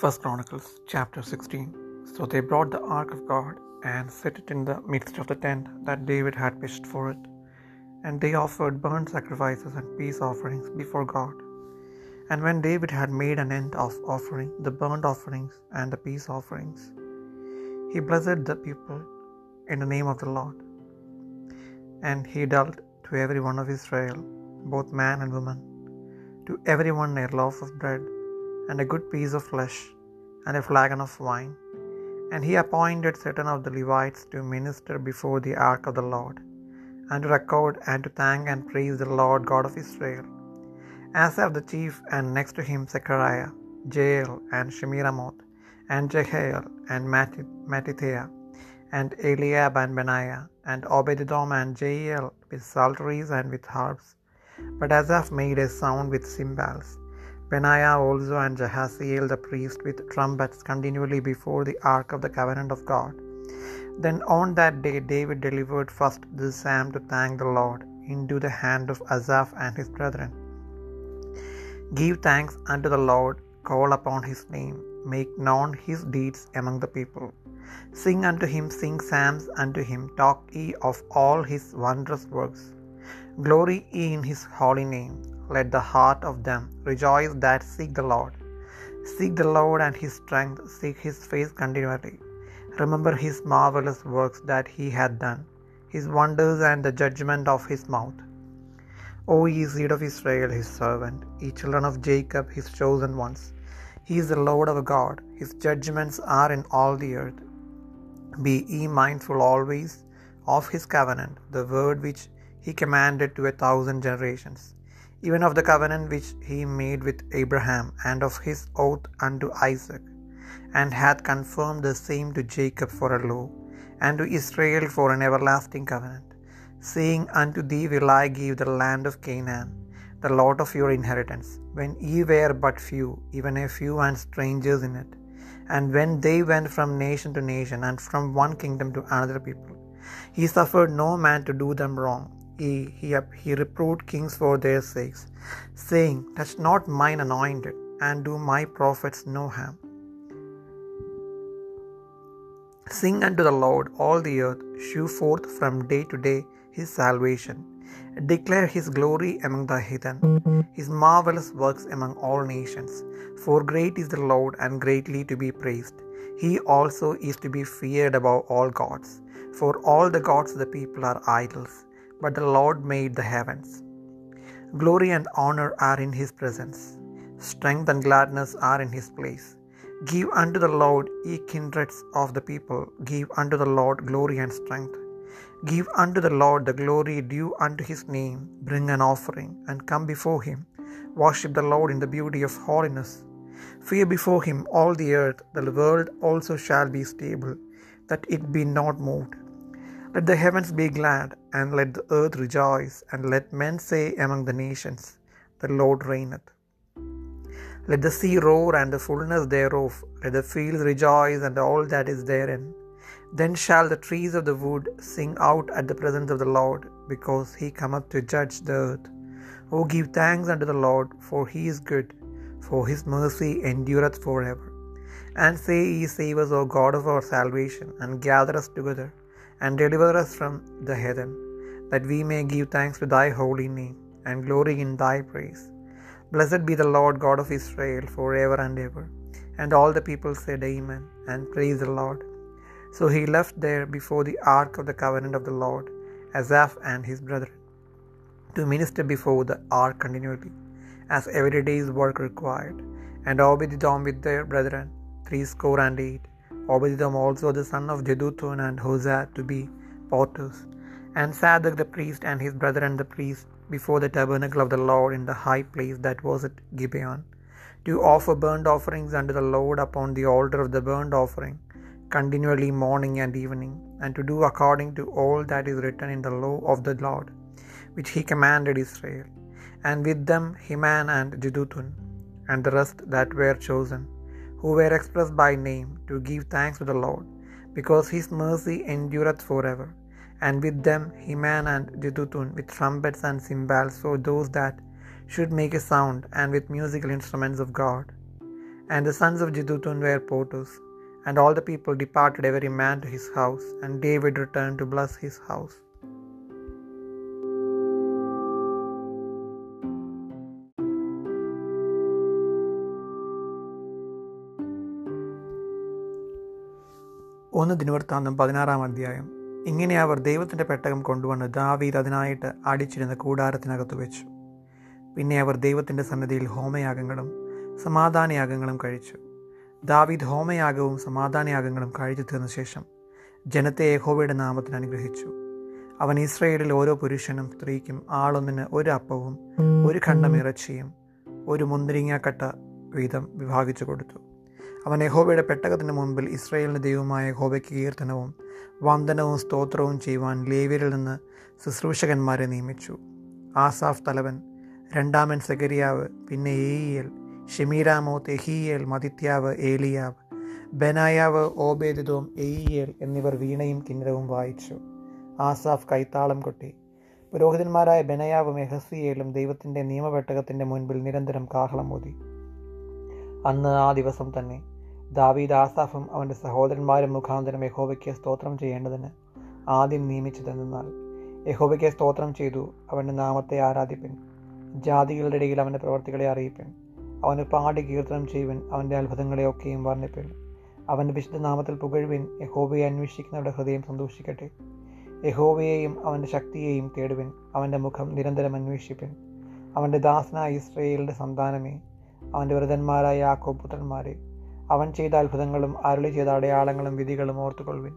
First Chronicles chapter 16 So they brought the ark of God and set it in the midst of the tent that David had pitched for it. And they offered burnt sacrifices and peace offerings before God. And when David had made an end of offering the burnt offerings and the peace offerings, he blessed the people in the name of the Lord. And he dealt to every one of Israel, both man and woman, to every one a loaf of bread and a good piece of flesh and a flagon of wine. And he appointed certain of the Levites to minister before the ark of the Lord, and to record and to thank and praise the Lord God of Israel. Asaph the chief, and next to him Zechariah, Jeiel, and Shemiramoth, and Jehiel, and Mattithiah, and Eliab, and Benaiah, and Obededom, and Jeiel with psalteries and with harps. But Asaph made a sound with cymbals. Benaiah also and Jahaziel the priest with trumpets continually before the ark of the covenant of God. Then on that day David delivered first this psalm to thank the Lord into the hand of Asaph and his brethren. Give thanks unto the Lord, call upon his name, make known his deeds among the people. Sing unto him, sing psalms unto him, talk ye of all his wondrous works. Glory ye in his holy name. Let the heart of them rejoice that seek the Lord. Seek the Lord and his strength, seek his face continually. Remember his marvelous works that he hath done, his wonders and the judgment of his mouth. O ye seed of Israel, his servant, ye children of Jacob, his chosen ones. He is the Lord of God, his judgments are in all the earth. Be ye mindful always of his covenant, the word which he commanded to a thousand generations, even of the covenant which he made with Abraham, and of his oath unto Isaac, and hath confirmed the same to Jacob for a law, and to Israel for an everlasting covenant, saying, Unto thee will I give the land of Canaan, the lot of your inheritance, when ye were but few, even a few and strangers in it, and when they went from nation to nation, and from one kingdom to another people. He suffered no man to do them wrong. He, he, he reproved kings for their sakes, saying, Touch not mine anointed, and do my prophets no harm. Sing unto the Lord, all the earth, shew forth from day to day his salvation. Declare his glory among the heathen, his marvelous works among all nations. For great is the Lord and greatly to be praised. He also is to be feared above all gods. For all the gods of the people are idols, but the Lord made the heavens. Glory and honor are in his presence, strength and gladness are in his place. Give unto the Lord, ye kindreds of the people, give unto the Lord glory and strength. Give unto the Lord the glory due unto his name. Bring an offering and come before him. Worship the Lord in the beauty of holiness. Fear before him all the earth, the world also shall be stable, that it be not moved. Let the heavens be glad, and let the earth rejoice, and let men say among the nations, The Lord reigneth. Let the sea roar and the fullness thereof, let the fields rejoice and all that is therein. Then shall the trees of the wood sing out at the presence of the Lord, because he cometh to judge the earth. O give thanks unto the Lord, for he is good, for his mercy endureth forever. And say ye, Save us, O God of our salvation, and gather us together, and deliver us from the heathen, that we may give thanks to thy holy name, and glory in thy praise. Blessed be the Lord God of Israel for ever and ever. And all the people said, Amen, and praise the Lord. So he left there before the ark of the covenant of the Lord, Asaph and his brethren, to minister before the ark continually, as every day's work required. And with Dom with their brethren, threescore and eight. Obededom also the son of Jeduthun and Hosah to be porters. And Zadok the priest and his brethren the priests before the tabernacle of the Lord in the high place that was at Gibeon, to offer burnt offerings unto the Lord upon the altar of the burnt offering, continually morning and evening, and to do according to all that is written in the law of the Lord, which he commanded Israel. And with them Heman and Jeduthun, and the rest that were chosen, who were expressed by name, to give thanks to the Lord, because his mercy endureth forever. And with them Heman and Jeduthun with trumpets and cymbals for those that should make a sound, and with musical instruments of God. And the sons of Jeduthun were porters. And all the people departed every man to his house, and David returned to bless his house. ഒന്ന് ദിനവൃത്താന്തം പതിനാറാം അധ്യായം. ഇങ്ങനെ അവർ ദൈവത്തിന്റെ പെട്ടകം കൊണ്ടുവന്ന് ദാവീദ് അതിനായിട്ട് അടിച്ചിരുന്ന കൂടാരത്തിനകത്ത് വെച്ചു. പിന്നെ അവർ ദൈവത്തിന്റെ സന്നദ്ധിയിൽ ഹോമയാഗങ്ങളും സമാധാനയാഗങ്ങളും കഴിച്ചു. ദാവീദ് ഹോമയാഗവും സമാധാനയാഗങ്ങളും കഴിച്ചു തീർന്ന ശേഷം ജനത്തെ യഹോവയുടെ നാമത്തിന് അനുഗ്രഹിച്ചു. അവൻ ഇസ്രയേലിൽ ഓരോ പുരുഷനും സ്ത്രീക്കും ആളൊന്നിന് ഒരു അപ്പവും ഒരു ഖണ്ഡം ഇറച്ചിയും ഒരു മുന്തിരിങ്ങാക്കട്ട വീതം വിഭാഗിച്ചു കൊടുത്തു. അവൻ യഹോബയുടെ പെട്ടകത്തിന് മുൻപിൽ ഇസ്രയേലിന്റെ ദൈവമായ യഹോബയ്ക്ക് കീർത്തനവും വന്ദനവും സ്തോത്രവും ചെയ്യുവാൻ ലേവ്യരിൽ നിന്ന് ശുശ്രൂഷകന്മാരെ നിയമിച്ചു. ആസാഫ് തലവൻ രണ്ടാമൻ സെഗരിയാവ് പിന്നെ ഏയിയൽ ഷെമീരാമോത്ത് എഹിയേൽ മതിത്യാവ് ഏലിയാവ് ബനായാവ് ഓബേദിദോം എയിയേൽ എന്നിവർ വീണയും കിന്നരവും വായിച്ചു. ആസാഫ് കൈത്താളം കൊട്ടി. പുരോഹിതന്മാരായ ബനയാവും എഹസിയേലും ദൈവത്തിന്റെ നിയമപെട്ടകത്തിന്റെ മുൻപിൽ നിരന്തരം കാഹളം ഊതി. അന്ന് ആ ദിവസം തന്നെ ദാവീദ് ആസാഫും അവന്റെ സഹോദരന്മാരും മുഖാന്തരം യഹോവയ്ക്ക് സ്തോത്രം ചെയ്യേണ്ടതിന് ആദ്യം നിയമിച്ചതെന്നാൽ യഹോബയ്ക്ക് സ്തോത്രം ചെയ്തു അവന്റെ നാമത്തെ ആരാധിപ്പൻ. ജാതികളുടെ ഇടയിൽ അവന്റെ പ്രവർത്തികളെ അറിയിപ്പൻ. അവന് പാടി കീർത്തനം ചെയ്യുവൻ. അവന്റെ അത്ഭുതങ്ങളെയൊക്കെയും വർണിപ്പൻ. അവന്റെ വിശുദ്ധ നാമത്തിൽ പുകഴുവിൻ. യഹോബയെ അന്വേഷിക്കുന്നവരുടെ ഹൃദയം സന്തോഷിക്കട്ടെ. യഹോബയെയും അവന്റെ ശക്തിയെയും തേടുവിൻ. അവന്റെ മുഖം നിരന്തരം അന്വേഷിപ്പൻ. അവന്റെ ദാസനായ ഇസ്രയേലിന്റെ സന്താനമേ അവന്റെ വ്രതന്മാരായ യാക്കോപുത്രന്മാരെ അവൻ ചെയ്ത അത്ഭുതങ്ങളും അരുളി ചെയ്ത അടയാളങ്ങളും വിധികളും ഓർത്തുകൊള്ളുവിൻ.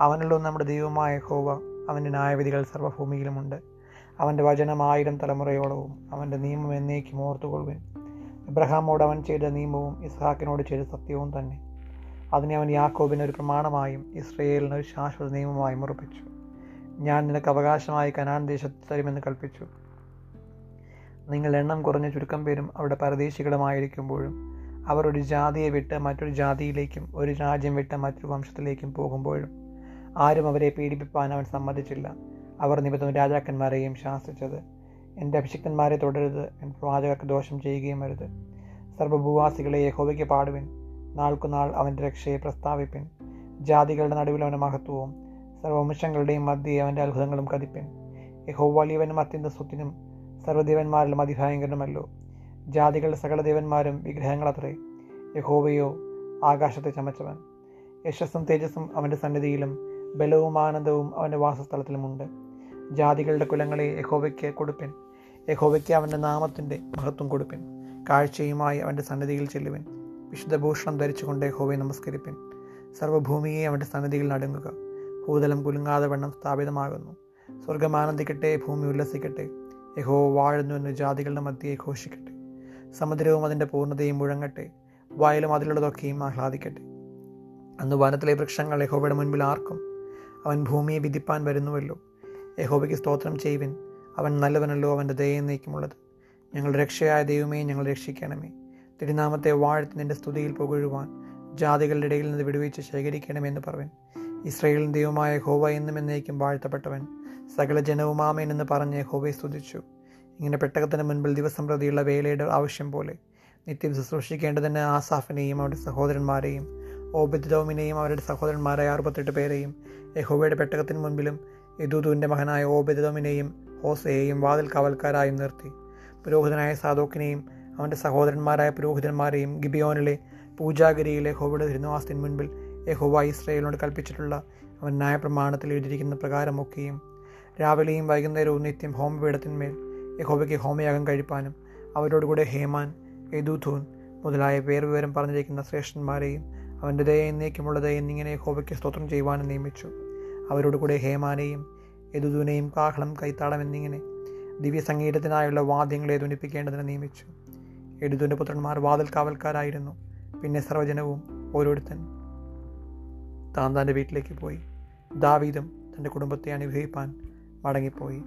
അവനുള്ള നമ്മുടെ ദൈവമായ ഹോവ അവന്റെ ന്യായവിധികൾ സർവഭൂമിയിലുമുണ്ട് അവന്റെ വചനം ആയിരം തലമുറയോളവും അവന്റെ നിയമം എന്നേക്കും ഓർത്തുകൊള്ളുവിൻ. ഇബ്രഹാമോട് അവൻ ചെയ്ത നിയമവും ഇസ്ഹാക്കിനോട് ചെയ്ത സത്യവും തന്നെ. അതിനെ അവൻ യാക്കോബിന് ഒരു പ്രമാണമായും ഇസ്രയേലിന് ഒരു ശാശ്വത നിയമമായും ഉറപ്പിച്ചു. ഞാൻ നിനക്ക് അവകാശമായി കനാൻ ദേശത്ത് തരുമെന്ന് കൽപ്പിച്ചു. നിങ്ങൾ എണ്ണം കുറഞ്ഞ ചുരുക്കം പേരും അവിടെ പരദേശികളുമായിരിക്കുമ്പോഴും അവർ ഒരു ജാതിയെ വിട്ട് മറ്റൊരു ജാതിയിലേക്കും ഒരു രാജ്യം വിട്ട് മറ്റൊരു വംശത്തിലേക്കും പോകുമ്പോഴും ആരും അവരെ പീഡിപ്പിപ്പാൻ അവൻ സമ്മതിച്ചില്ല. അവർ നിമിത്തം രാജാക്കന്മാരെയും ശാസിച്ചത്. എന്റെ അഭിഷിക്തന്മാരെ തുടരുത് എൻ പ്രവാചകർക്ക് ദോഷം ചെയ്യുകയും അരുത്. സർവഭൂവാസികളെ യഹോവയ്ക്ക് പാടുവിൻ. നാൾക്കുനാൾ അവന്റെ രക്ഷയെ പ്രസ്താവിപ്പിൻ. ജാതികളുടെ നടുവിൽ അവന്റെ മഹത്വവും സർവവംശങ്ങളുടെയും മധ്യയെ അവന്റെ അത്ഭുതങ്ങളും കതിപ്പിൻ. യഹോ വലിയവനും അത്യന്ത സ്വത്തിനും സർവദേവന്മാരിലും അതിഭയങ്കരമല്ലോ ജാതികളുടെ സകല ദേവന്മാരും വിഗ്രഹങ്ങളത്രേ യഹോവയോ ആകാശത്തെ ചമച്ചവൻ. യശസ്സും തേജസ്സും അവന്റെ സന്നിധിയിലും ബലവും ആനന്ദവും അവന്റെ വാസസ്ഥലത്തിലുമുണ്ട്. ജാതികളുടെ കുലങ്ങളെ യഹോവയ്ക്ക് കൊടുപ്പൻ. യഹോവയ്ക്ക് അവന്റെ നാമത്തിന്റെ മഹത്വം കൊടുപ്പൻ. കാഴ്ചയുമായി അവന്റെ സന്നിധിയിൽ ചെല്ലുവൻ. വിശുദ്ധഭൂഷണം ധരിച്ചുകൊണ്ട് യഹോവയെ നമസ്കരിപ്പൻ. സർവഭൂമിയെ അവന്റെ സന്നിധിയിൽ നടുങ്ങുക. ഭൂതലം കുലുങ്ങാതെ വണ്ണം സ്ഥാപിതമാകുന്നു. സ്വർഗം ആനന്ദിക്കട്ടെ ഭൂമി ഉല്ലസിക്കട്ടെ. യഹോ വാഴുന്നു എന്ന് ജാതികളുടെ മധ്യയെ ഘോഷിക്കട്ടെ. സമുദ്രവും അതിന്റെ പൂർണതയും മുഴങ്ങട്ടെ. വയലും അതിലുള്ളതൊക്കെയും ആഹ്ലാദിക്കട്ടെ. അന്ന് വനത്തിലെ വൃക്ഷങ്ങൾ യഹോബയുടെ മുൻപിൽ ആർക്കും അവൻ ഭൂമിയെ വിധിപ്പാൻ വരുന്നുവല്ലോ. യഹോബയ്ക്ക് സ്തോത്രം ചെയ്യുവിൻ. അവൻ നല്ലവനല്ലോ അവന്റെ ദയം നീക്കുമുള്ളത്. ഞങ്ങൾ രക്ഷയായ ദൈവമേ ഞങ്ങൾ രക്ഷിക്കണമേ. തിരുനാമത്തെ വാഴ്ത്തി നിന്റെ സ്തുതിയിൽ പുകഴുവാൻ ജാതികളുടെ ഇടയിൽ നിന്ന് വിടുവിച്ച് ശേഖരിക്കണമെന്ന് പറവൻ. ഇസ്രയേലിൻ ദൈവമായ ഹോവ എന്നും എന്നേക്കും വാഴ്ത്തപ്പെട്ടവൻ സകല ജനവുമാമേൻ എന്ന് പറഞ്ഞ് ഹോവയെ സ്തുതിച്ചു. ഇങ്ങനെ പെട്ടകത്തിന് മുൻപിൽ ദിവസം പ്രതിയുള്ള വേലയുടെ ആവശ്യം പോലെ നിത്യം ശുശ്രൂഷിക്കേണ്ടതിന് ആസാഫിനെയും അവരുടെ സഹോദരന്മാരെയും ഓബിദ്ദോമിനെയും അവരുടെ സഹോദരന്മാരായ അറുപത്തെട്ട് പേരെയും യഹോബയുടെ പെട്ടകത്തിന് മുൻപിലും യദൂദുവിന്റെ മകനായ ഓബിദ്ദോമിനെയും ഹോസയെയും വാതിൽ കാവൽക്കാരായും നിർത്തി. പുരോഹിതനായ സാദോക്കിനെയും അവന്റെ സഹോദരന്മാരായ പുരോഹിതന്മാരെയും ഗിബിയോനിലെ പൂജാഗിരിയിലെ യഹോവയുടെ തിരുനിവാസത്തിന് മുൻപിൽ യഹോവ ഇസ്രയേലിനോട് കൽപ്പിച്ചിട്ടുള്ള അവൻ ന്യായപ്രമാണത്തിൽ എഴുതിയിരിക്കുന്ന പ്രകാരമൊക്കെയും രാവിലെയും വൈകുന്നേരവും നിത്യം ഹോമപീഠത്തിന്മേൽ യഹോവയ്ക്ക് ഹോമയാഗം കഴിപ്പാനും അവരോടുകൂടെ ഹേമാൻ യദൂഥൂൻ മുതലായ പേർ വിവരം പറഞ്ഞിരിക്കുന്ന ശ്രേഷ്ഠന്മാരെയും അവന്റെ ദയ എന്നേക്കുമുള്ളത് എന്നിങ്ങനെ യഹോബയ്ക്ക് സ്തോത്രം ചെയ്യുവാനും നിയമിച്ചു. അവരോടുകൂടെ ഹേമാനെയും യദുദൂനെയും കാഹളം കൈത്താളം എന്നിങ്ങനെ ദിവ്യസംഗീതത്തിനായുള്ള വാദ്യങ്ങളെ ധ്വനിപ്പിക്കേണ്ടതിന് നിയമിച്ചു. യദുദൂന്റെ പുത്രന്മാർ വാതിൽ കാവൽക്കാരായിരുന്നു. പിന്നെ സർവജനവും ഓരോരുത്തൻ താൻ തന്റെ വീട്ടിലേക്ക് പോയി. ദാവീദും തന്റെ കുടുംബത്തെ അനുഗ്രഹിപ്പാൻ മടങ്ങിപ്പോയി.